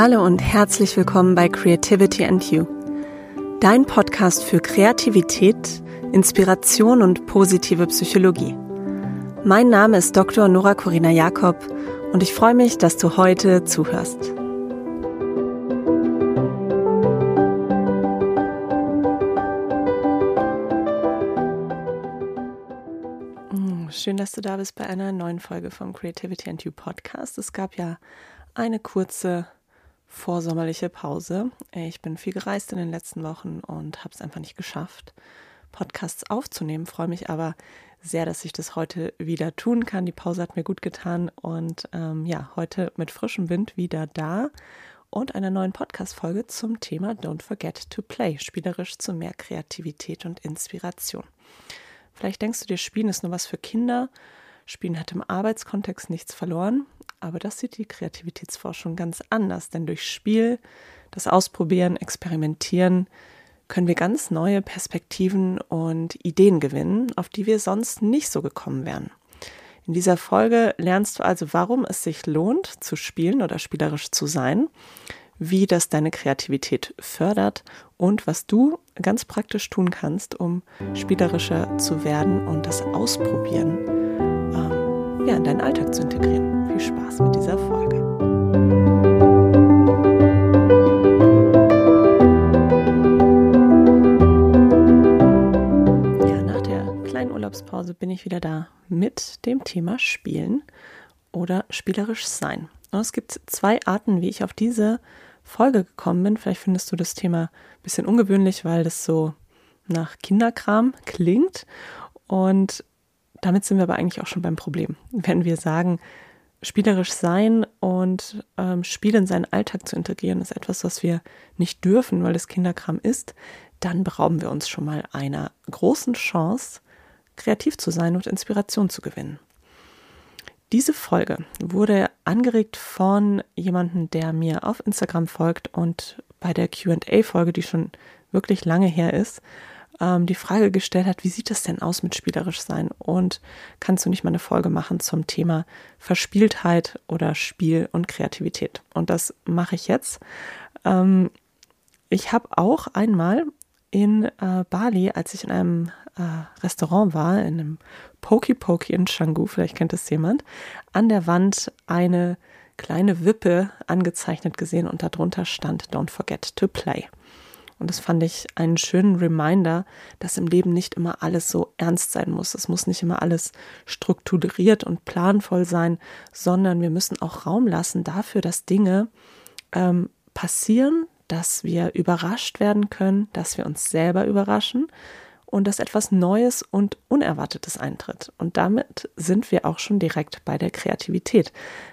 Hallo und herzlich willkommen bei Creativity and You, dein Podcast für Kreativität, Inspiration und positive Psychologie. Mein Name ist Dr. Nora Corina Jakob und ich freue mich, dass du heute zuhörst. Hm, schön, dass du da bist bei einer neuen Folge vom Creativity and You Podcast. Es gab ja eine kurze vorsommerliche Pause. Ich bin viel gereist in den letzten Wochen und habe es einfach nicht geschafft, Podcasts aufzunehmen. Freue mich aber sehr, dass ich das heute wieder tun kann. Die Pause hat mir gut getan und ähm, ja, heute mit frischem Wind wieder da und einer neuen Podcast-Folge zum Thema Don't Forget to Play, spielerisch zu mehr Kreativität und Inspiration. Vielleicht denkst du dir, Spielen ist nur was für Kinder. Spielen hat im Arbeitskontext nichts verloren. Aber das sieht die Kreativitätsforschung ganz anders, denn durch Spiel, das Ausprobieren, Experimentieren können wir ganz neue Perspektiven und Ideen gewinnen, auf die wir sonst nicht so gekommen wären. In dieser Folge lernst du also, warum es sich lohnt, zu spielen oder spielerisch zu sein, wie das deine Kreativität fördert und was du ganz praktisch tun kannst, um spielerischer zu werden und das Ausprobieren ja, in deinen Alltag zu integrieren viel Spaß mit dieser Folge. Ja, nach der kleinen Urlaubspause bin ich wieder da mit dem Thema Spielen oder spielerisch sein. Und es gibt zwei Arten, wie ich auf diese Folge gekommen bin. Vielleicht findest du das Thema ein bisschen ungewöhnlich, weil das so nach Kinderkram klingt. Und damit sind wir aber eigentlich auch schon beim Problem. Wenn wir sagen, spielerisch sein und ähm, Spiel in seinen Alltag zu integrieren, ist etwas, was wir nicht dürfen, weil es Kinderkram ist, dann berauben wir uns schon mal einer großen Chance, kreativ zu sein und Inspiration zu gewinnen. Diese Folge wurde angeregt von jemandem, der mir auf Instagram folgt und bei der QA-Folge, die schon wirklich lange her ist, ähm, die Frage gestellt hat, wie sieht das denn aus mit spielerisch sein? Und kannst du nicht mal eine Folge machen zum Thema Verspieltheit oder Spiel und Kreativität? Und das mache ich jetzt. Ähm, ich habe auch einmal in äh, Bali, als ich in einem äh, Restaurant war, in einem Poki Poki in Canggu, vielleicht kennt es jemand, an der Wand eine kleine Wippe angezeichnet gesehen und darunter stand Don't forget to play. Und das fand ich einen schönen Reminder, dass im Leben nicht immer alles so ernst sein muss. Es muss nicht immer alles strukturiert und planvoll sein, sondern wir müssen auch Raum lassen dafür, dass Dinge ähm, passieren, dass wir überrascht werden können, dass wir uns selber überraschen, und dass etwas Neues und Unerwartetes eintritt. Und damit sind wir auch schon direkt bei der Kreativität.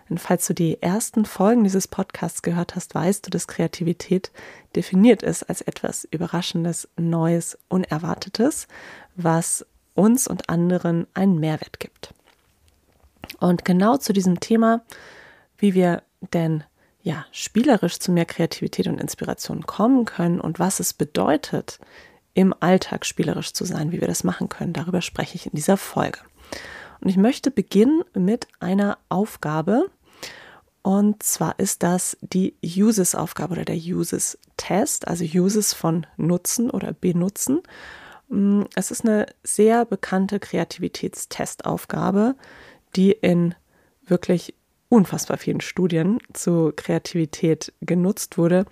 Denn falls du die ersten Folgen dieses Podcasts gehört hast, weißt du, dass Kreativität definiert ist als etwas Überraschendes, Neues, Unerwartetes, was uns und anderen einen Mehrwert gibt. Und genau zu diesem Thema, wie wir denn ja spielerisch zu mehr Kreativität und Inspiration kommen können und was es bedeutet, im Alltag spielerisch zu sein, wie wir das machen können. Darüber spreche ich in dieser Folge. Und ich möchte beginnen mit einer Aufgabe. Und zwar ist das die Uses-Aufgabe oder der Uses-Test, also Uses von Nutzen oder Benutzen. Mm, es ist eine sehr bekannte Kreativitätstestaufgabe, die in wirklich unfassbar vielen Studien zu Kreativität genutzt wurde.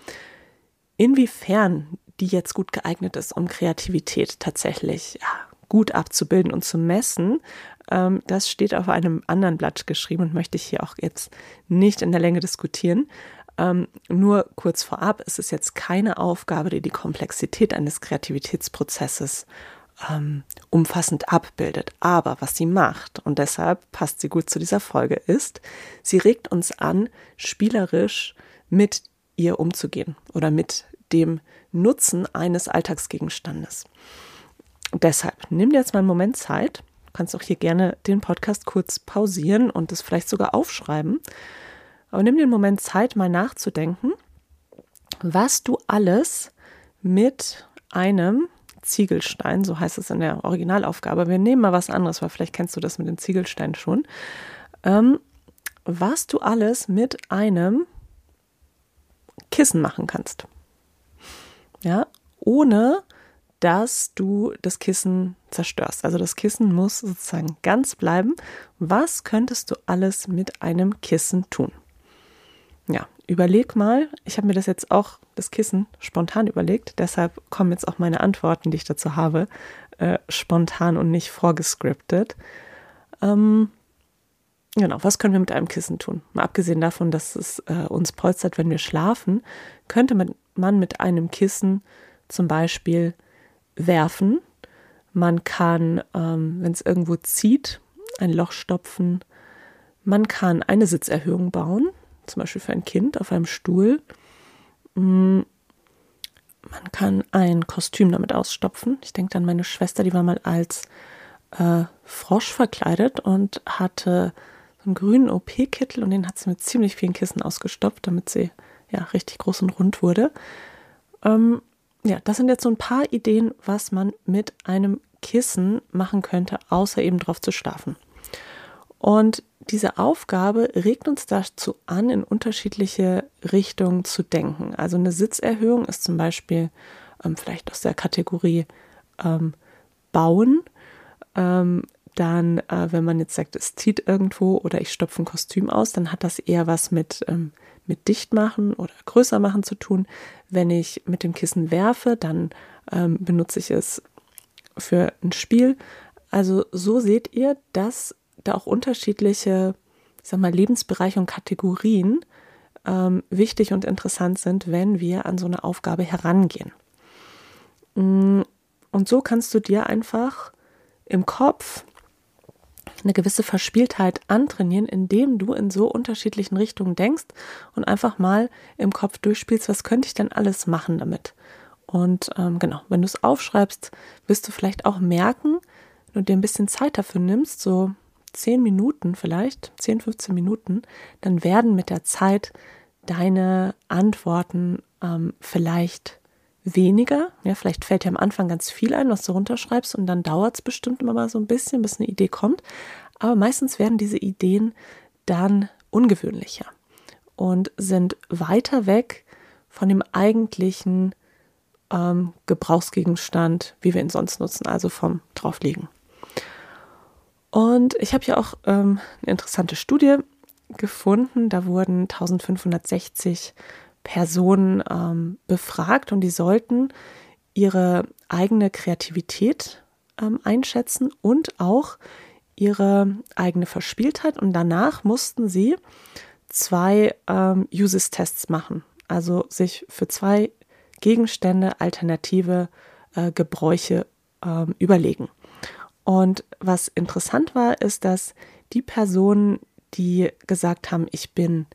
Inwiefern die jetzt gut geeignet ist, um Kreativität tatsächlich ja, gut abzubilden und zu messen. Ähm, das steht auf einem anderen Blatt geschrieben und möchte ich hier auch jetzt nicht in der Länge diskutieren. Ähm, nur kurz vorab, es ist jetzt keine Aufgabe, die die Komplexität eines Kreativitätsprozesses ähm, umfassend abbildet. Aber was sie macht, und deshalb passt sie gut zu dieser Folge, ist, sie regt uns an, spielerisch mit ihr umzugehen oder mit dem Nutzen eines Alltagsgegenstandes. deshalb nimm dir jetzt mal einen Moment Zeit. Du kannst auch hier gerne den Podcast kurz pausieren und es vielleicht sogar aufschreiben. Aber nimm dir einen Moment Zeit, mal nachzudenken, was du alles mit einem Ziegelstein, so heißt es in der Originalaufgabe. Wir nehmen mal was anderes, weil vielleicht kennst du das mit dem Ziegelstein schon. Ähm, was du alles mit einem Kissen machen kannst. Ja, ohne dass du das Kissen zerstörst. Also das Kissen muss sozusagen ganz bleiben. Was könntest du alles mit einem Kissen tun? Ja, überleg mal. Ich habe mir das jetzt auch, das Kissen, spontan überlegt. Deshalb kommen jetzt auch meine Antworten, die ich dazu habe, äh, spontan und nicht vorgescriptet. Ähm, genau, was können wir mit einem Kissen tun? Mal abgesehen davon, dass es äh, uns polstert, wenn wir schlafen, könnte man mit einem Kissen zum Beispiel werfen. Man kann, ähm, wenn es irgendwo zieht, ein Loch stopfen. Man kann eine Sitzerhöhung bauen, zum Beispiel für ein Kind auf einem Stuhl. Mm, man kann ein Kostüm damit ausstopfen. Ich denke an meine Schwester, die war mal als äh, Frosch verkleidet und hatte so einen grünen OP-Kittel und den hat sie mit ziemlich vielen Kissen ausgestopft, damit sie ja richtig groß und rund wurde. Ähm, ja, das sind jetzt so ein paar Ideen, was man mit einem Kissen machen könnte, außer eben drauf zu schlafen. Und diese Aufgabe regt uns dazu an, in unterschiedliche Richtungen zu denken. Also eine Sitzerhöhung ist zum Beispiel ähm, vielleicht aus der Kategorie ähm, Bauen. Ähm, dann, äh, wenn man jetzt sagt, es zieht irgendwo oder ich stopfe ein Kostüm aus, dann hat das eher was mit ähm, mit dicht machen oder größer machen zu tun. Wenn ich mit dem Kissen werfe, dann ähm, benutze ich es für ein Spiel. Also so seht ihr, dass da auch unterschiedliche, ich sag mal, Lebensbereiche und Kategorien ähm, wichtig und interessant sind, wenn wir an so eine Aufgabe herangehen. Mm, und so kannst du dir einfach im Kopf eine gewisse Verspieltheit antrainieren, indem du in so unterschiedlichen Richtungen denkst und einfach mal im Kopf durchspielst, was könnte ich denn alles machen damit. Und ähm, genau, wenn du es aufschreibst, wirst du vielleicht auch merken, wenn du dir ein bisschen Zeit dafür nimmst, so 10 Minuten vielleicht, 10, 15 Minuten, dann werden mit der Zeit deine Antworten ähm, vielleicht weniger. Ja, vielleicht fällt dir am Anfang ganz viel ein, was du runterschreibst und dann dauert es bestimmt immer mal so ein bisschen, bis eine Idee kommt. Aber meistens werden diese Ideen dann ungewöhnlicher und sind weiter weg von dem eigentlichen ähm, Gebrauchsgegenstand, wie wir ihn sonst nutzen, also vom Drauflegen. Und ich habe hier auch ähm, eine interessante Studie gefunden. Da wurden 1560 Personen ähm, befragt und die sollten ihre eigene Kreativität ähm, einschätzen und auch ihre eigene Verspieltheit. Und danach mussten sie zwei ähm, Uses-Tests machen, also sich für zwei Gegenstände alternative äh, Gebräuche ähm, überlegen. Und was interessant war, ist, dass die Personen, die gesagt haben, ich bin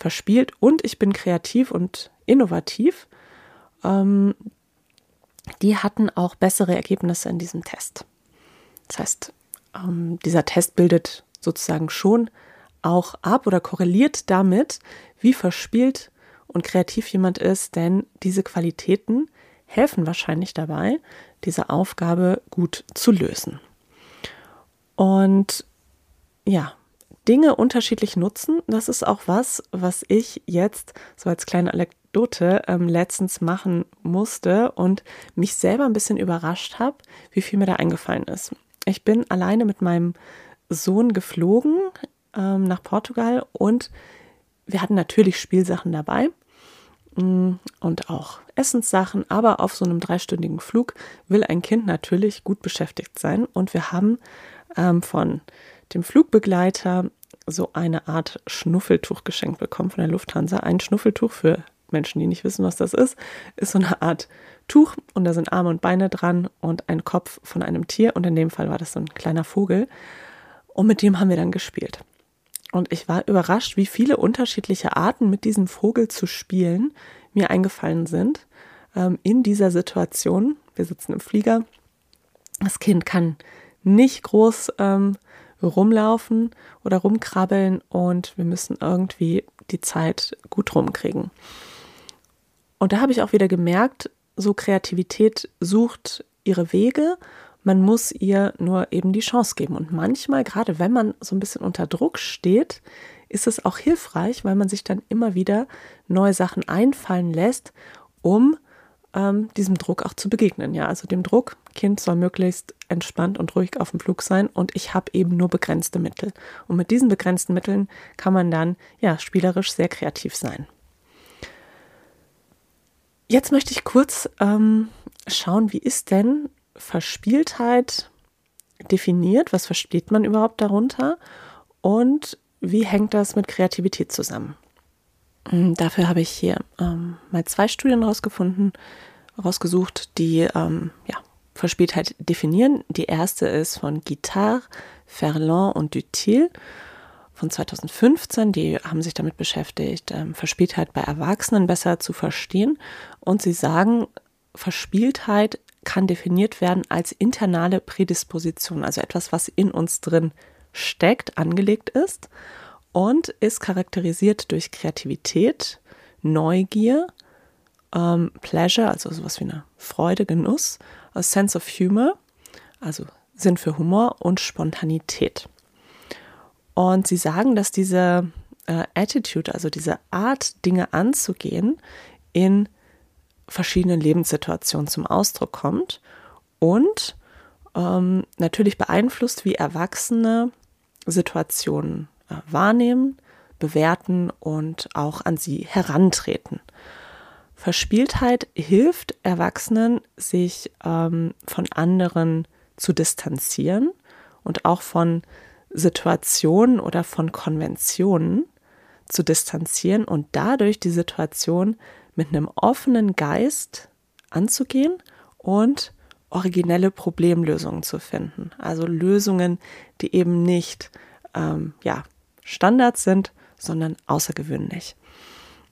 verspielt und ich bin kreativ und innovativ, ähm, die hatten auch bessere Ergebnisse in diesem Test. Das heißt, ähm, dieser Test bildet sozusagen schon auch ab oder korreliert damit, wie verspielt und kreativ jemand ist, denn diese Qualitäten helfen wahrscheinlich dabei, diese Aufgabe gut zu lösen. Und ja, Dinge unterschiedlich nutzen, das ist auch was, was ich jetzt so als kleine Anekdote ähm, letztens machen musste und mich selber ein bisschen überrascht habe, wie viel mir da eingefallen ist. Ich bin alleine mit meinem Sohn geflogen ähm, nach Portugal und wir hatten natürlich Spielsachen dabei mm, und auch Essenssachen, aber auf so einem dreistündigen Flug will ein Kind natürlich gut beschäftigt sein und wir haben ähm, von dem Flugbegleiter so eine Art Schnuffeltuch geschenkt bekommen von der Lufthansa. Ein Schnuffeltuch für Menschen, die nicht wissen, was das ist, ist so eine Art Tuch und da sind Arme und Beine dran und ein Kopf von einem Tier und in dem Fall war das so ein kleiner Vogel und mit dem haben wir dann gespielt. Und ich war überrascht, wie viele unterschiedliche Arten mit diesem Vogel zu spielen mir eingefallen sind ähm, in dieser Situation. Wir sitzen im Flieger. Das Kind kann nicht groß ähm, rumlaufen oder rumkrabbeln und wir müssen irgendwie die Zeit gut rumkriegen. Und da habe ich auch wieder gemerkt, so Kreativität sucht ihre Wege. Man muss ihr nur eben die Chance geben. Und manchmal, gerade wenn man so ein bisschen unter Druck steht, ist es auch hilfreich, weil man sich dann immer wieder neue Sachen einfallen lässt, um ähm, diesem Druck auch zu begegnen. Ja, also dem Druck, Kind soll möglichst entspannt und ruhig auf dem Flug sein und ich habe eben nur begrenzte Mittel. Und mit diesen begrenzten Mitteln kann man dann ja spielerisch sehr kreativ sein. Jetzt möchte ich kurz ähm, schauen, wie ist denn Verspieltheit definiert? Was versteht man überhaupt darunter? Und wie hängt das mit Kreativität zusammen? Hm, dafür habe ich hier ähm, mal zwei Studien rausgefunden, rausgesucht, die ähm, ja, Verspieltheit definieren. Die erste ist von Guittard, Ferland und Dutil von 2015. Die haben sich damit beschäftigt, ähm, Verspieltheit bei Erwachsenen besser zu verstehen. Und sie sagen, Verspieltheit kann definiert werden als internale Prädisposition, also etwas, was in uns drin steckt, angelegt ist und ist charakterisiert durch Kreativität, Neugier, ähm, Pleasure, also sowas wie eine Freude, Genuss, a Sense of Humor, also Sinn für Humor und Spontanität. Und sie sagen, dass diese äh, Attitude, also diese Art, Dinge anzugehen, in verschiedenen Lebenssituationen zum Ausdruck kommt und ähm, natürlich beeinflusst, wie Erwachsene Situationen wahrnehmen, bewerten und auch an sie herantreten. Verspieltheit hilft Erwachsenen, sich ähm, von anderen zu distanzieren und auch von Situationen oder von Konventionen zu distanzieren und dadurch die Situation mit einem offenen Geist anzugehen und originelle Problemlösungen zu finden. Also Lösungen, die eben nicht ähm, ja, Standards sind, sondern außergewöhnlich.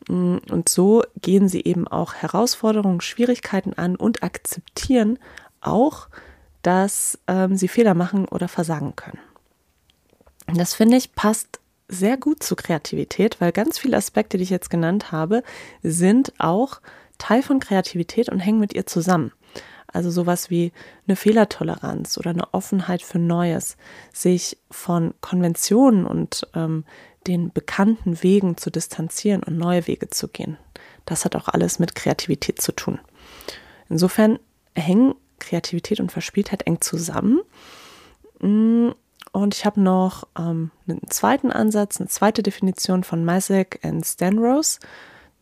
Mm, und so gehen sie eben auch Herausforderungen, Schwierigkeiten an und akzeptieren auch, dass ähm, sie Fehler machen oder versagen können. Das finde ich passt sehr gut zu Kreativität, weil ganz viele Aspekte, die ich jetzt genannt habe, sind auch Teil von Kreativität und hängen mit ihr zusammen. Also sowas wie eine Fehlertoleranz oder eine Offenheit für Neues, sich von Konventionen und ähm, den bekannten Wegen zu distanzieren und neue Wege zu gehen. Das hat auch alles mit Kreativität zu tun. Insofern hängen Kreativität und Verspieltheit eng zusammen. Mm, und ich habe noch ähm, einen zweiten Ansatz, eine zweite Definition von Masek und Stanrose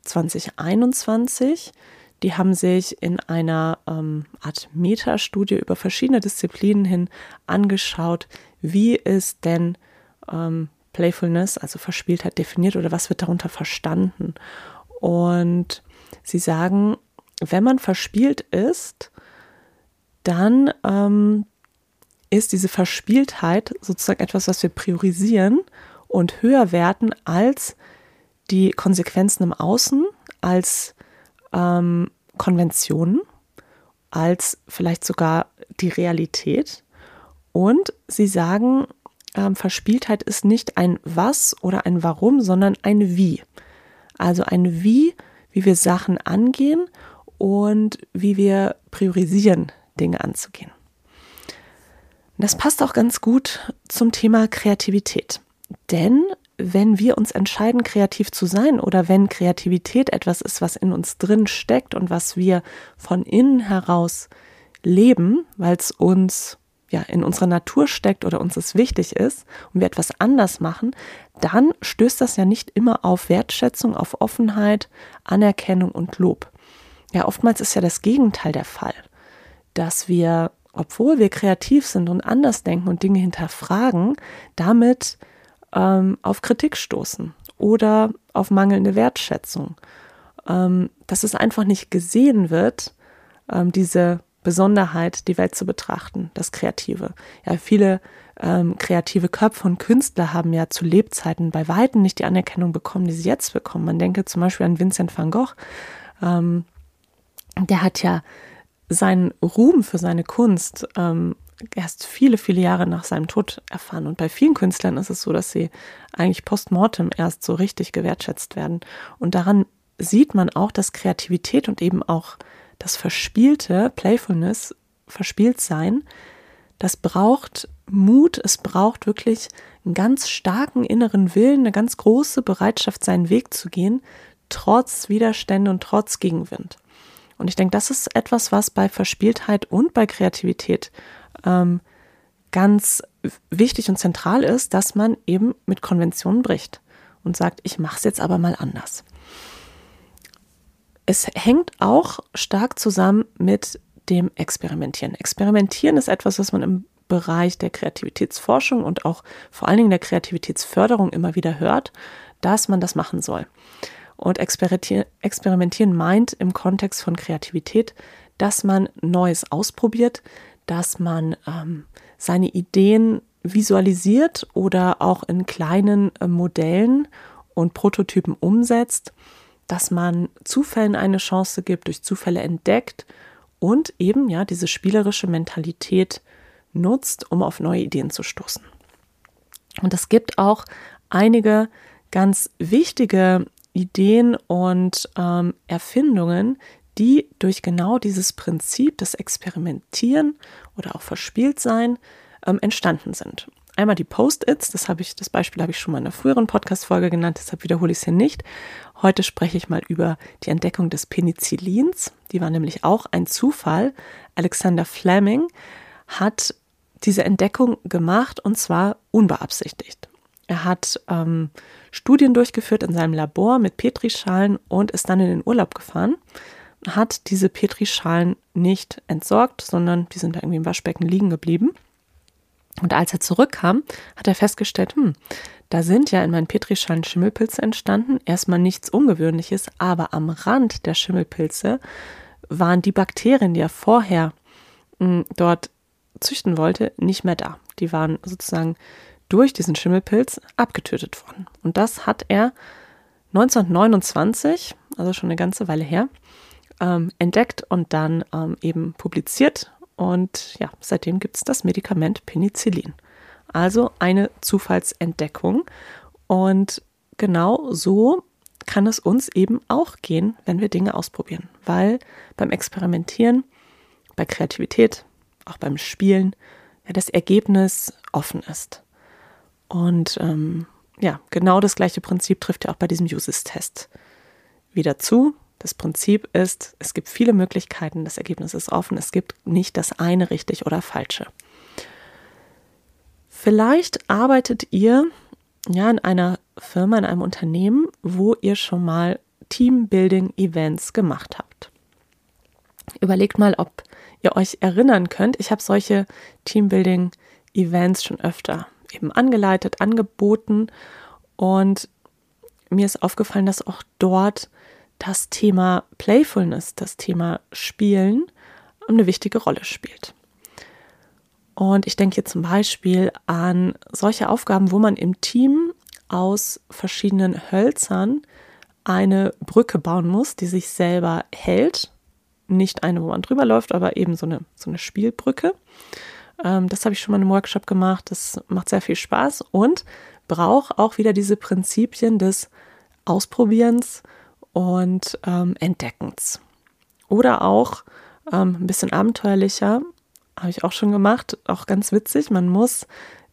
2021. Die haben sich in einer ähm, Art Metastudie über verschiedene Disziplinen hin angeschaut, wie ist denn ähm, Playfulness, also Verspieltheit, definiert oder was wird darunter verstanden. Und sie sagen, wenn man verspielt ist, dann ähm, ist diese Verspieltheit sozusagen etwas, was wir priorisieren und höher werten als die Konsequenzen im Außen, als ähm, Konventionen, als vielleicht sogar die Realität. Und sie sagen, ähm, Verspieltheit ist nicht ein Was oder ein Warum, sondern ein Wie. Also ein Wie, wie wir Sachen angehen und wie wir priorisieren, Dinge anzugehen. Das passt auch ganz gut zum Thema Kreativität. Denn wenn wir uns entscheiden, kreativ zu sein oder wenn Kreativität etwas ist, was in uns drin steckt und was wir von innen heraus leben, weil es uns ja in unserer Natur steckt oder uns es wichtig ist und wir etwas anders machen, dann stößt das ja nicht immer auf Wertschätzung, auf Offenheit, Anerkennung und Lob. Ja, oftmals ist ja das Gegenteil der Fall, dass wir obwohl wir kreativ sind und anders denken und Dinge hinterfragen, damit ähm, auf Kritik stoßen oder auf mangelnde Wertschätzung. Ähm, dass es einfach nicht gesehen wird, ähm, diese Besonderheit, die Welt zu betrachten, das Kreative. Ja, viele ähm, kreative Köpfe und Künstler haben ja zu Lebzeiten bei Weitem nicht die Anerkennung bekommen, die sie jetzt bekommen. Man denke zum Beispiel an Vincent van Gogh. Ähm, der hat ja seinen Ruhm für seine Kunst ähm, erst viele, viele Jahre nach seinem Tod erfahren. Und bei vielen Künstlern ist es so, dass sie eigentlich postmortem erst so richtig gewertschätzt werden. Und daran sieht man auch, dass Kreativität und eben auch das Verspielte, Playfulness, verspielt sein, das braucht Mut, es braucht wirklich einen ganz starken inneren Willen, eine ganz große Bereitschaft, seinen Weg zu gehen, trotz Widerstände und trotz Gegenwind. Und ich denke, das ist etwas, was bei Verspieltheit und bei Kreativität ähm, ganz wichtig und zentral ist, dass man eben mit Konventionen bricht und sagt, ich mache es jetzt aber mal anders. Es hängt auch stark zusammen mit dem Experimentieren. Experimentieren ist etwas, was man im Bereich der Kreativitätsforschung und auch vor allen Dingen der Kreativitätsförderung immer wieder hört, dass man das machen soll. Und experimentieren meint im Kontext von Kreativität, dass man Neues ausprobiert, dass man ähm, seine Ideen visualisiert oder auch in kleinen äh, Modellen und Prototypen umsetzt, dass man Zufällen eine Chance gibt, durch Zufälle entdeckt und eben ja diese spielerische Mentalität nutzt, um auf neue Ideen zu stoßen. Und es gibt auch einige ganz wichtige Ideen und ähm, Erfindungen, die durch genau dieses Prinzip des Experimentieren oder auch Verspieltsein ähm, entstanden sind. Einmal die Post-its, das das Beispiel habe ich schon mal in einer früheren Podcast-Folge genannt, deshalb wiederhole ich es hier nicht. Heute spreche ich mal über die Entdeckung des Penicillins. Die war nämlich auch ein Zufall. Alexander Fleming hat diese Entdeckung gemacht und zwar unbeabsichtigt. Er hat ähm, Studien durchgeführt in seinem Labor mit Petrischalen und ist dann in den Urlaub gefahren. Hat diese Petrischalen nicht entsorgt, sondern die sind da irgendwie im Waschbecken liegen geblieben. Und als er zurückkam, hat er festgestellt, hm, da sind ja in meinen Petrischalen Schimmelpilze entstanden. Erstmal nichts Ungewöhnliches, aber am Rand der Schimmelpilze waren die Bakterien, die er vorher mh, hm, dort züchten wollte, nicht mehr da. Die waren sozusagen durch diesen Schimmelpilz abgetötet worden. Und das hat er 1929, also schon eine ganze Weile her, ähm, entdeckt und dann ähm, eben publiziert. Und ja, seitdem gibt es das Medikament Penicillin. Also eine Zufallsentdeckung. Und genau so kann es uns eben auch gehen, wenn wir Dinge ausprobieren. Weil beim Experimentieren, bei Kreativität, auch beim Spielen, ja, das Ergebnis offen ist. Und ähm, ja, genau das gleiche Prinzip trifft ja auch bei diesem Uses-Test wieder zu. Das Prinzip ist, es gibt viele Möglichkeiten, das Ergebnis ist offen, es gibt nicht das eine richtig oder falsche. Vielleicht arbeitet ihr ja in einer Firma, in einem Unternehmen, wo ihr schon mal Teambuilding-Events gemacht habt. Überlegt mal, ob ihr euch erinnern könnt. Ich habe solche Teambuilding-Events schon öfter eben angeleitet, angeboten und mir ist aufgefallen, dass auch dort das Thema Playfulness, das Thema Spielen eine wichtige Rolle spielt. Und ich denke hier zum Beispiel an solche Aufgaben, wo man im Team aus verschiedenen Hölzern eine Brücke bauen muss, die sich selber hält. Nicht eine, wo man drüber läuft, aber eben so eine, so eine Spielbrücke. Ähm, das habe ich schon mal einem Workshop gemacht. Das macht sehr viel Spaß und braucht auch wieder diese Prinzipien des Ausprobierens und ähm, Entdeckens. Oder auch ähm, ein bisschen abenteuerlicher, habe ich auch schon gemacht, auch ganz witzig. Man muss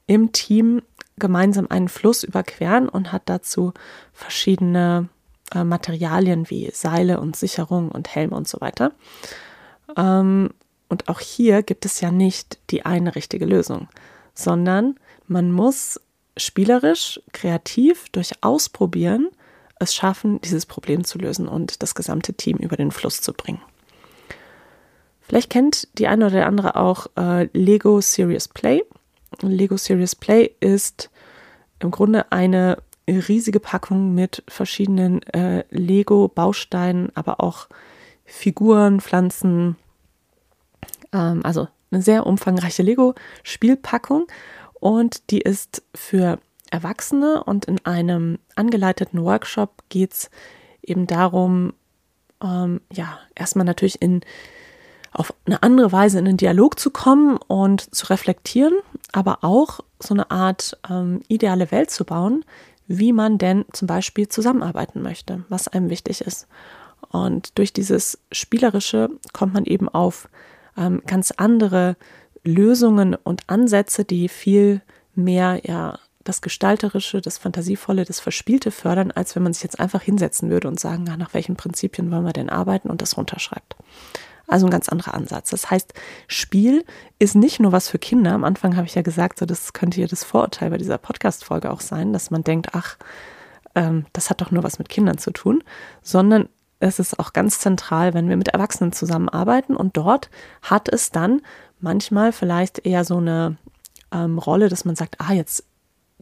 im Team gemeinsam einen Fluss überqueren und hat dazu verschiedene äh, Materialien wie Seile und Sicherung und Helme und so weiter. Ähm, und auch hier gibt es ja nicht die eine richtige Lösung, sondern man muss spielerisch, kreativ durch Ausprobieren es schaffen, dieses Problem zu lösen und das gesamte Team über den Fluss zu bringen. Vielleicht kennt die eine oder der andere auch äh, Lego Serious Play. Lego Serious Play ist im Grunde eine riesige Packung mit verschiedenen äh, Lego-Bausteinen, aber auch Figuren, Pflanzen, ähm, also eine sehr umfangreiche Lego-Spielpackung und die ist für Erwachsene und in einem angeleiteten Workshop geht es eben darum, ähm, ja, erstmal natürlich in auf eine andere Weise in den Dialog zu kommen und zu reflektieren, aber auch so eine Art ähm, ideale Welt zu bauen, wie man denn zum Beispiel zusammenarbeiten möchte, was einem wichtig ist. Und durch dieses Spielerische kommt man eben auf ähm, ganz andere Lösungen und Ansätze, die viel mehr ja das Gestalterische, das Fantasievolle, das Verspielte fördern, als wenn man sich jetzt einfach hinsetzen würde und sagen, nach welchen Prinzipien wollen wir denn arbeiten und das runterschreibt. Also ein ganz anderer Ansatz. Das heißt, Spiel ist nicht nur was für Kinder. Am Anfang habe ich ja gesagt, so das könnte ja das Vorurteil bei dieser Podcast-Folge auch sein, dass man denkt, ach, ähm, das hat doch nur was mit Kindern zu tun, sondern es ist auch ganz zentral, wenn wir mit Erwachsenen zusammenarbeiten und dort hat es dann manchmal vielleicht eher so eine ähm, Rolle, dass man sagt, ah, jetzt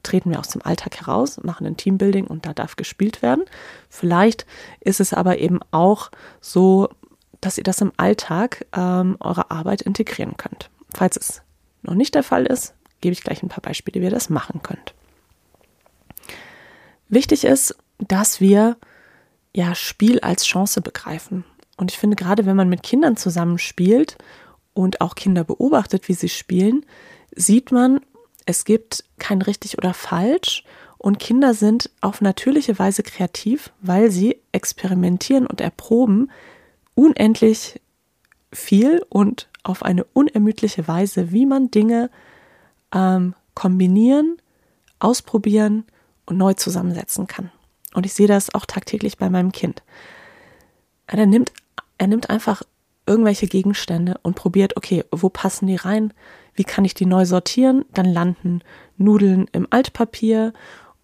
treten wir aus dem Alltag heraus, machen ein Teambuilding und da darf gespielt werden. Vielleicht ist es aber eben auch so, dass ihr das im Alltag ähm, eurer Arbeit integrieren könnt. Falls es noch nicht der Fall ist, gebe ich gleich ein paar Beispiele, wie ihr das machen könnt. Wichtig ist, dass wir ja Spiel als Chance begreifen. Und ich finde, gerade wenn man mit Kindern zusammenspielt und auch Kinder beobachtet, wie sie spielen, sieht man, es gibt kein richtig oder falsch und Kinder sind auf natürliche Weise kreativ, weil sie experimentieren und erproben unendlich viel und auf eine unermüdliche Weise, wie man Dinge ähm, kombinieren, ausprobieren und neu zusammensetzen kann. Und ich sehe das auch tagtäglich bei meinem Kind. Er nimmt, er nimmt einfach irgendwelche Gegenstände und probiert, okay, wo passen die rein? Wie kann ich die neu sortieren? Dann landen Nudeln im Altpapier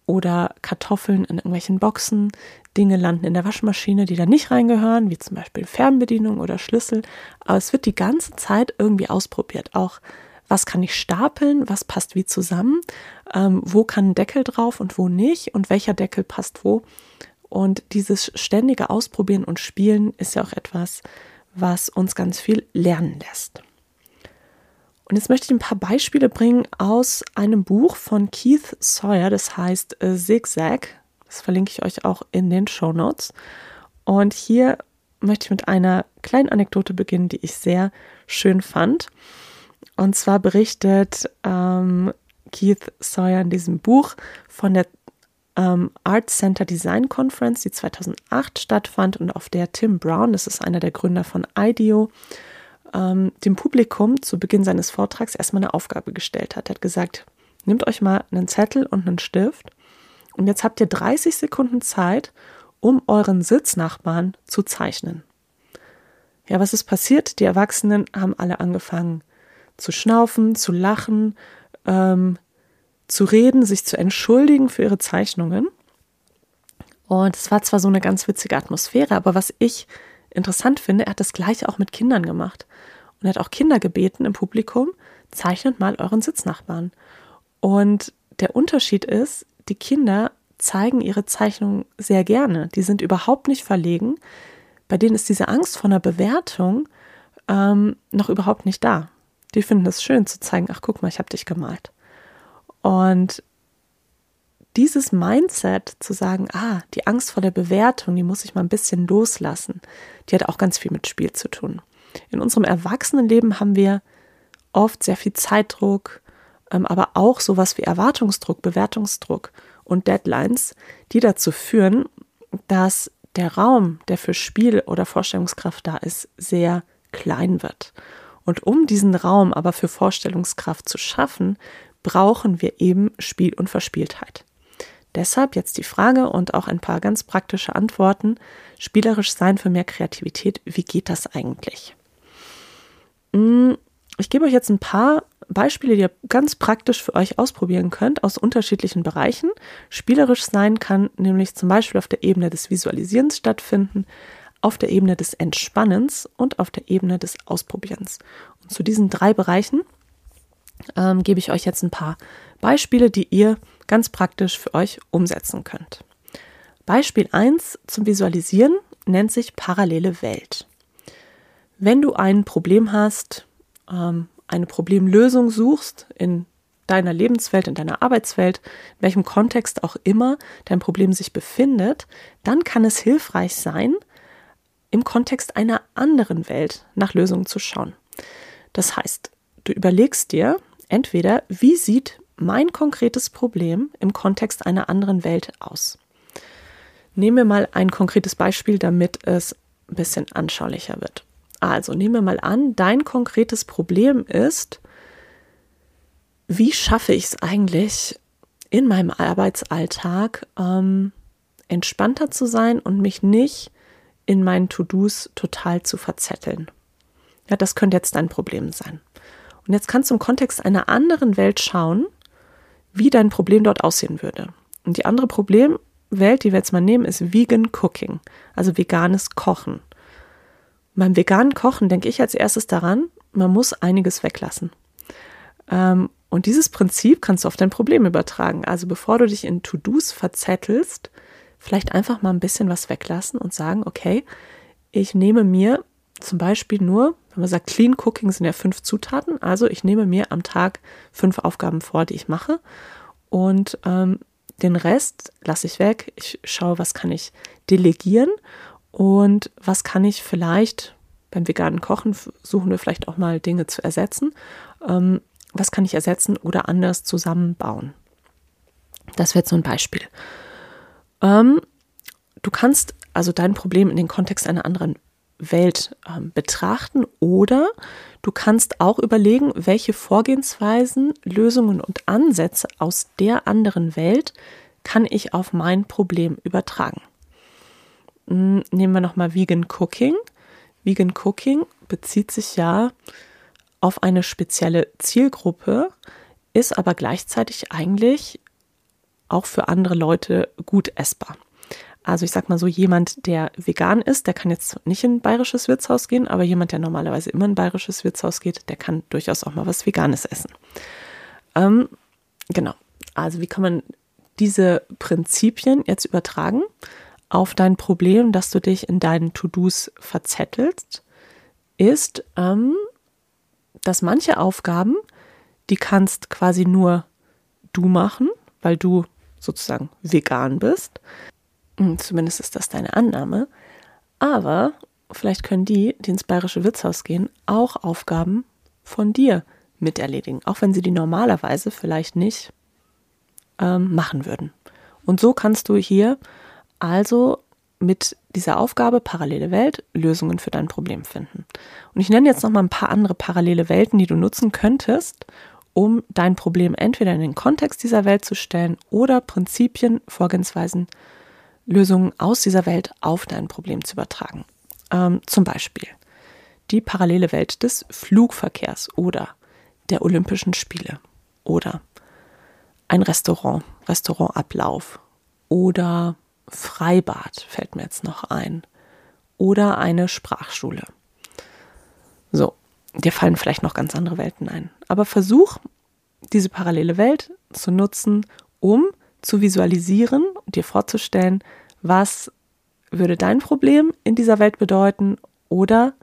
oder Kartoffeln in irgendwelchen Boxen. Dinge landen in der Waschmaschine, die da nicht reingehören, wie zum Beispiel Fernbedienung oder Schlüssel. Aber es wird die ganze Zeit irgendwie ausprobiert. Auch was kann ich stapeln, was passt wie zusammen, ähm, wo kann ein Deckel drauf und wo nicht und welcher Deckel passt wo. Und dieses ständige Ausprobieren und Spielen ist ja auch etwas, was uns ganz viel lernen lässt. Und jetzt möchte ich ein paar Beispiele bringen aus einem Buch von Keith Sawyer, das heißt äh, Zigzag. Das verlinke ich euch auch in den Show Notes. Und hier möchte ich mit einer kleinen Anekdote beginnen, die ich sehr schön fand. Und zwar berichtet ähm, Keith Sawyer in diesem Buch von der ähm, Art Center Design Conference, die 2008 stattfand und auf der Tim Brown, das ist einer der Gründer von IDEO, ähm, dem Publikum zu Beginn seines Vortrags erstmal eine Aufgabe gestellt hat. Er hat gesagt, nehmt euch mal einen Zettel und einen Stift und jetzt habt ihr 30 Sekunden Zeit, um euren Sitznachbarn zu zeichnen. Ja, was ist passiert? Die Erwachsenen haben alle angefangen zu schnaufen, zu lachen, ähm, zu reden, sich zu entschuldigen für ihre Zeichnungen. Und es war zwar so eine ganz witzige Atmosphäre, aber was ich interessant finde, er hat das gleiche auch mit Kindern gemacht. Und er hat auch Kinder gebeten im Publikum, zeichnet mal euren Sitznachbarn. Und der Unterschied ist, die Kinder zeigen ihre Zeichnungen sehr gerne. Die sind überhaupt nicht verlegen. Bei denen ist diese Angst vor einer Bewertung ähm, noch überhaupt nicht da. Die finden es schön zu zeigen, ach guck mal, ich habe dich gemalt. Und dieses Mindset zu sagen, ah, die Angst vor der Bewertung, die muss ich mal ein bisschen loslassen, die hat auch ganz viel mit Spiel zu tun. In unserem Erwachsenenleben haben wir oft sehr viel Zeitdruck, ähm, aber auch sowas wie Erwartungsdruck, Bewertungsdruck und Deadlines, die dazu führen, dass der Raum, der für Spiel oder Vorstellungskraft da ist, sehr klein wird. Und um diesen Raum aber für Vorstellungskraft zu schaffen, brauchen wir eben Spiel und Verspieltheit. Deshalb jetzt die Frage und auch ein paar ganz praktische Antworten. Spielerisch sein für mehr Kreativität, wie geht das eigentlich? Hm, ich gebe euch jetzt ein paar Beispiele, die ihr ganz praktisch für euch ausprobieren könnt aus unterschiedlichen Bereichen. Spielerisch sein kann nämlich zum Beispiel auf der Ebene des Visualisierens stattfinden, auf der Ebene des Entspannens und auf der Ebene des Ausprobierens. Und zu diesen drei Bereichen ähm, gebe ich euch jetzt ein paar Beispiele, die ihr ganz praktisch für euch umsetzen könnt. Beispiel 1 zum Visualisieren nennt sich parallele Welt. Wenn du ein Problem hast, ähm, eine Problemlösung suchst in deiner Lebenswelt, in deiner Arbeitswelt, in welchem Kontext auch immer dein Problem sich befindet, dann kann es hilfreich sein, im Kontext einer anderen Welt nach Lösungen zu schauen. Das heißt, du überlegst dir entweder, wie sieht mein konkretes Problem im Kontext einer anderen Welt aus? Nehmen wir mal ein konkretes Beispiel, damit es ein bisschen anschaulicher wird. Also nehmen wir mal an, dein konkretes Problem ist, wie schaffe ich es eigentlich in meinem Arbeitsalltag ähm, entspannter zu sein und mich nicht in meinen To-Dos total zu verzetteln. Ja, das könnte jetzt dein Problem sein. Und jetzt kannst du im Kontext einer anderen Welt schauen, wie dein Problem dort aussehen würde. Und die andere Problemwelt, die wir jetzt mal nehmen, ist Vegan Cooking, also veganes Kochen. Beim veganen Kochen denke ich als erstes daran, man muss einiges weglassen. Ähm, und dieses Prinzip kannst du auf dein Problem übertragen. Also bevor du dich in To-Dos verzettelst, vielleicht einfach mal ein bisschen was weglassen und sagen, okay, ich nehme mir zum Beispiel nur, wenn man sagt, Clean Cooking sind ja fünf Zutaten, also ich nehme mir am Tag fünf Aufgaben vor, die ich mache und ähm, den Rest lasse ich weg. Ich schaue, was kann ich delegieren und was kann ich vielleicht beim veganen Kochen suchen wir vielleicht auch mal Dinge zu ersetzen. Ähm, was kann ich ersetzen oder anders zusammenbauen? Das wäre so ein Beispiel. Ähm, du kannst also dein Problem in den Kontext einer anderen Welt ähm, betrachten oder du kannst auch überlegen, welche Vorgehensweisen, Lösungen und Ansätze aus der anderen Welt kann ich auf mein Problem übertragen. Hm, nehmen wir nochmal Vegan Cooking. Vegan Cooking bezieht sich ja auf eine spezielle Zielgruppe, ist aber gleichzeitig eigentlich auch für andere Leute gut essbar. Also ich sag mal so, jemand, der vegan ist, der kann jetzt nicht in ein bayerisches Wirtshaus gehen, aber jemand, der normalerweise immer in ein bayerisches Wirtshaus geht, der kann durchaus auch mal was Veganes essen. Ähm, genau. Also wie kann man diese Prinzipien jetzt übertragen auf dein Problem, dass du dich in deinen To-Dos verzettelst, ist, ähm, dass manche Aufgaben, die kannst quasi nur du machen, weil du sozusagen vegan bist. Hm, zumindest ist das deine Annahme. Aber vielleicht können die, die ins bayerische Wirtshaus gehen, auch Aufgaben von dir mit erledigen, auch wenn sie die normalerweise vielleicht nicht ähm, machen würden. Und so kannst du hier also mit dieser Aufgabe parallele Welt Lösungen für dein Problem finden. Und ich nenne jetzt noch mal ein paar andere parallele Welten, die du nutzen könntest, um dein Problem entweder in den Kontext dieser Welt zu stellen oder Prinzipien, Vorgehensweisen, Lösungen aus dieser Welt auf dein Problem zu übertragen. Ähm, zum Beispiel die parallele Welt des Flugverkehrs oder der Olympischen Spiele oder ein Restaurant, Restaurantablauf oder Freibad fällt mir jetzt noch ein oder eine Sprachschule. So, dir fallen vielleicht noch ganz andere Welten ein. Aber versuch, diese parallele Welt zu nutzen, um zu visualisieren und dir vorzustellen, was würde dein Problem in dieser Welt bedeuten oder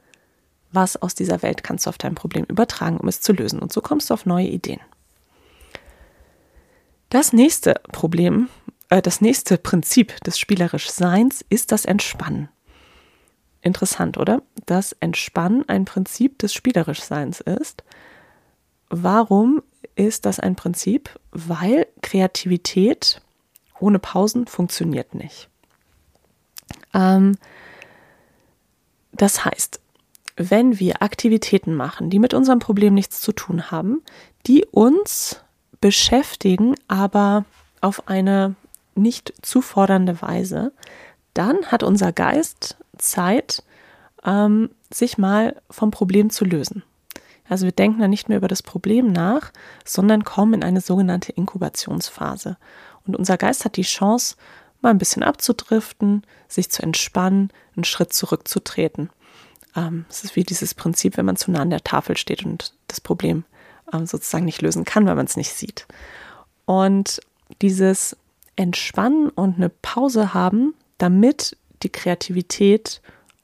was aus dieser Welt kannst du auf dein Problem übertragen, um es zu lösen. Und so kommst du auf neue Ideen. Das nächste Problem, äh, das nächste Prinzip des spielerisch Seins ist das Entspannen. Interessant, oder? Dass Entspannen ein Prinzip des spielerisch Seins ist. Warum ist das ein Prinzip? Weil Kreativität ohne Pausen funktioniert nicht. Ähm, das heißt, wenn wir Aktivitäten machen, die mit unserem Problem nichts zu tun haben, die uns beschäftigen, aber auf eine nicht zu fordernde Weise, dann hat unser Geist Zeit, ähm, sich mal vom Problem zu lösen. Also wir denken dann nicht mehr über das Problem nach, sondern kommen in eine sogenannte Inkubationsphase. Und unser Geist hat die Chance, mal ein bisschen abzudriften, sich zu entspannen, einen Schritt zurückzutreten. Ähm, es ist wie dieses Prinzip, wenn man zu nah an der Tafel steht und das Problem ähm, sozusagen nicht lösen kann, weil man es nicht sieht. Und dieses Entspannen und eine Pause haben, damit die Kreativität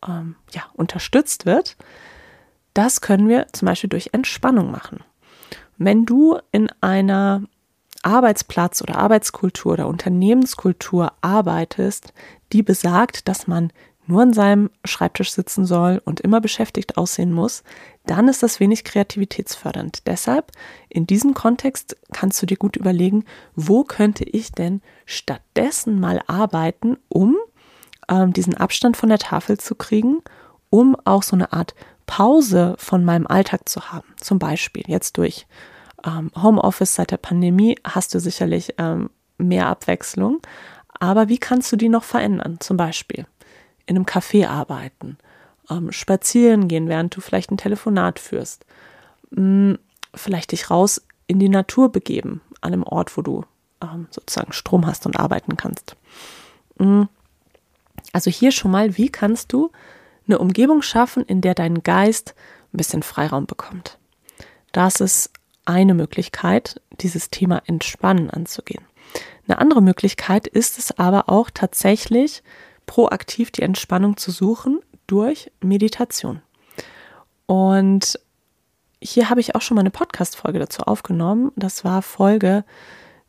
ähm, ja, unterstützt wird, das können wir zum Beispiel durch Entspannung machen. Wenn du in einer Arbeitsplatz- oder Arbeitskultur oder Unternehmenskultur arbeitest, die besagt, dass man nur an seinem Schreibtisch sitzen soll und immer beschäftigt aussehen muss, dann ist das wenig kreativitätsfördernd. Deshalb in diesem Kontext kannst du dir gut überlegen, wo könnte ich denn stattdessen mal arbeiten, um ähm, diesen Abstand von der Tafel zu kriegen, um auch so eine Art Pause von meinem Alltag zu haben. Zum Beispiel jetzt durch ähm, Homeoffice seit der Pandemie hast du sicherlich ähm, mehr Abwechslung. Aber wie kannst du die noch verändern? Zum Beispiel in einem Café arbeiten, ähm, spazieren gehen, während du vielleicht ein Telefonat führst, hm, vielleicht dich raus in die Natur begeben, an einem Ort, wo du ähm, sozusagen Strom hast und arbeiten kannst. Hm, also hier schon mal, wie kannst du eine Umgebung schaffen, in der dein Geist ein bisschen Freiraum bekommt. Das ist eine Möglichkeit, dieses Thema Entspannen anzugehen. Eine andere Möglichkeit ist es aber auch tatsächlich proaktiv die Entspannung zu suchen durch Meditation. Und hier habe ich auch schon mal eine Podcast-Folge dazu aufgenommen. Das war Folge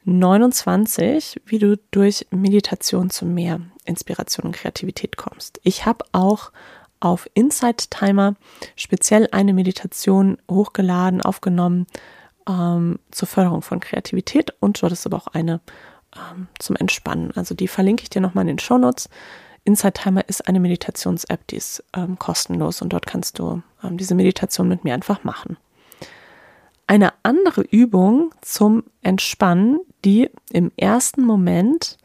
29, wie du durch Meditation zu mehr Inspiration und Kreativität kommst. Ich habe auch auf Insight Timer speziell eine Meditation hochgeladen, aufgenommen ähm, zur Förderung von Kreativität und dort ist aber auch eine ähm, zum Entspannen. Also die verlinke ich dir nochmal in den Shownotes. Insight Timer ist eine Meditations-App, die ist ähm, kostenlos und dort kannst du ähm, diese Meditation mit mir einfach machen. Eine andere Übung zum Entspannen, die im ersten Moment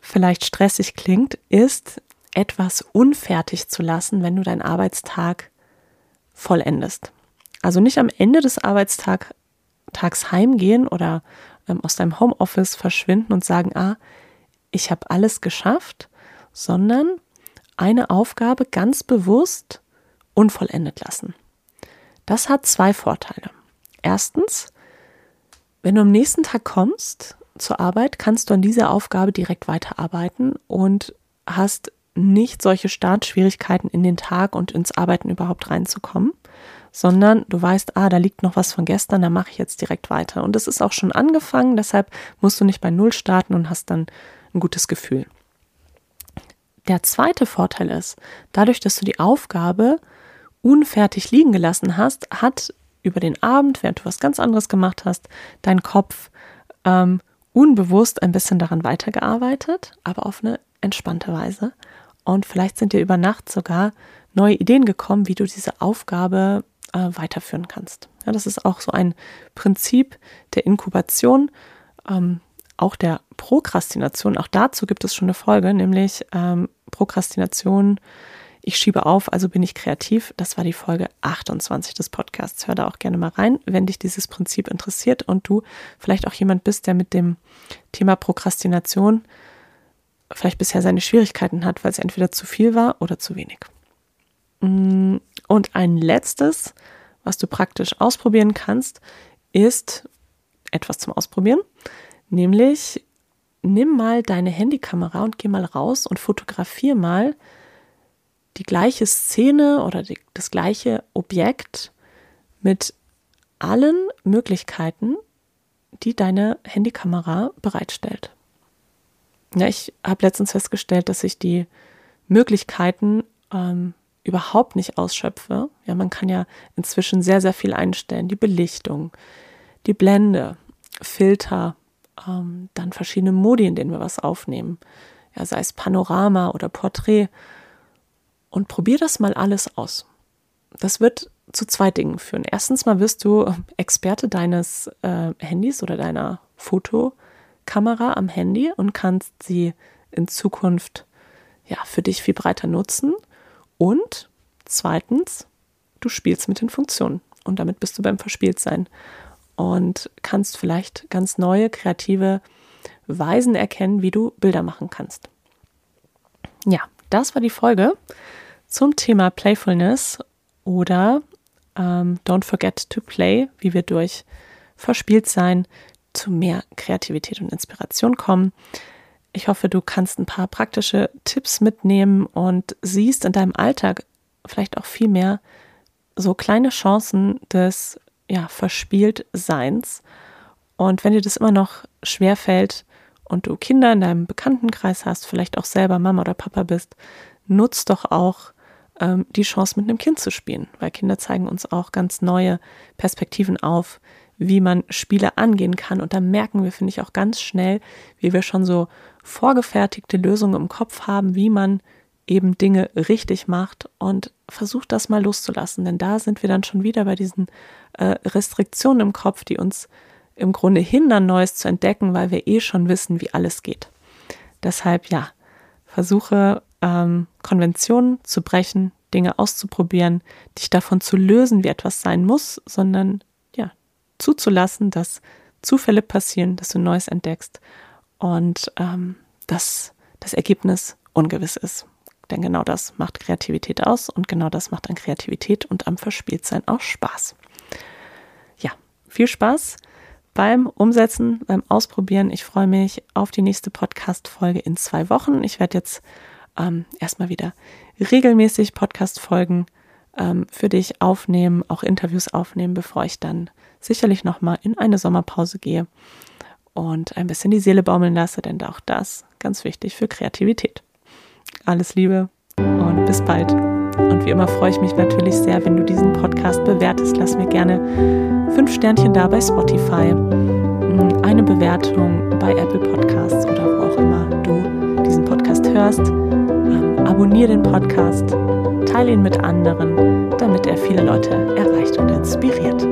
vielleicht stressig klingt, ist etwas unfertig zu lassen, wenn du deinen Arbeitstag vollendest. Also nicht am Ende des Arbeitstags heimgehen oder ähm, aus deinem Homeoffice verschwinden und sagen, ah, ich habe alles geschafft, sondern eine Aufgabe ganz bewusst unvollendet lassen. Das hat zwei Vorteile. Erstens, wenn du am nächsten Tag kommst zur Arbeit, kannst du an dieser Aufgabe direkt weiterarbeiten und hast nicht solche Startschwierigkeiten in den Tag und ins Arbeiten überhaupt reinzukommen, sondern du weißt, ah, da liegt noch was von gestern, da mache ich jetzt direkt weiter. Und es ist auch schon angefangen, deshalb musst du nicht bei Null starten und hast dann ein gutes Gefühl. Der zweite Vorteil ist, dadurch, dass du die Aufgabe unfertig liegen gelassen hast, hat über den Abend, während du was ganz anderes gemacht hast, dein Kopf ähm, unbewusst ein bisschen daran weitergearbeitet, aber auf eine entspannte Weise. Und vielleicht sind dir über Nacht sogar neue Ideen gekommen, wie du diese Aufgabe äh, weiterführen kannst. Ja, das ist auch so ein Prinzip der Inkubation, ähm, auch der Prokrastination. Auch dazu gibt es schon eine Folge, nämlich ähm, Prokrastination. Ich schiebe auf, also bin ich kreativ. Das war die Folge 28 des Podcasts. Hör da auch gerne mal rein, wenn dich dieses Prinzip interessiert und du vielleicht auch jemand bist, der mit dem Thema Prokrastination vielleicht bisher seine Schwierigkeiten hat, weil es entweder zu viel war oder zu wenig. Mm, und ein letztes, was du praktisch ausprobieren kannst, ist etwas zum Ausprobieren, nämlich nimm mal deine Handykamera und geh mal raus und fotografier mal die gleiche Szene oder die, das gleiche Objekt mit allen Möglichkeiten, die deine Handykamera bereitstellt. Ja, ich habe letztens festgestellt, dass ich die Möglichkeiten ähm, überhaupt nicht ausschöpfe. Ja, man kann ja inzwischen sehr, sehr viel einstellen. Die Belichtung, die Blende, Filter, ähm, dann verschiedene Modi, in denen wir was aufnehmen. Ja, sei es Panorama oder Porträt. Und probier das mal alles aus. Das wird zu zwei Dingen führen. Erstens mal wirst du Experte deines äh, Handys oder deiner Foto- Kamera am Handy und kannst sie in Zukunft ja für dich viel breiter nutzen. Und zweitens, du spielst mit den Funktionen und damit bist du beim Verspieltsein und kannst vielleicht ganz neue kreative Weisen erkennen, wie du Bilder machen kannst. Ja, das war die Folge zum Thema Playfulness oder ähm, Don't Forget to Play, wie wir durch Verspieltsein zu mehr Kreativität und Inspiration kommen. Ich hoffe, du kannst ein paar praktische Tipps mitnehmen und siehst in deinem Alltag vielleicht auch viel mehr so kleine Chancen des ja, Verspieltseins. Und wenn dir das immer noch schwer fällt und du Kinder in deinem Bekanntenkreis hast, vielleicht auch selber Mama oder Papa bist, nutz doch auch ähm, die Chance, mit einem Kind zu spielen, weil Kinder zeigen uns auch ganz neue Perspektiven auf, wie man Spiele angehen kann. Und da merken wir, finde ich, auch ganz schnell, wie wir schon so vorgefertigte Lösungen im Kopf haben, wie man eben Dinge richtig macht und versucht das mal loszulassen. Denn da sind wir dann schon wieder bei diesen äh, Restriktionen im Kopf, die uns im Grunde hindern, Neues zu entdecken, weil wir eh schon wissen, wie alles geht. Deshalb ja, versuche ähm, Konventionen zu brechen, Dinge auszuprobieren, dich davon zu lösen, wie etwas sein muss, sondern zuzulassen, dass Zufälle passieren, dass du Neues entdeckst und ähm, dass das Ergebnis ungewiss ist. Denn genau das macht Kreativität aus und genau das macht an Kreativität und am Verspieltsein auch Spaß. Ja, viel Spaß beim Umsetzen, beim Ausprobieren. Ich freue mich auf die nächste Podcast-Folge in zwei Wochen. Ich werde jetzt ähm, erstmal wieder regelmäßig Podcast-Folgen ähm, für dich aufnehmen, auch Interviews aufnehmen, bevor ich dann sicherlich nochmal in eine Sommerpause gehe und ein bisschen die Seele baumeln lasse, denn auch das ganz wichtig für Kreativität. Alles Liebe und bis bald. Und wie immer freue ich mich natürlich sehr, wenn du diesen Podcast bewertest. Lass mir gerne fünf Sternchen da bei Spotify, mm, eine Bewertung bei Apple Podcasts oder wo auch immer du diesen Podcast hörst. Ähm, abonniere den Podcast, teile ihn mit anderen, damit er viele Leute erreicht und inspiriert.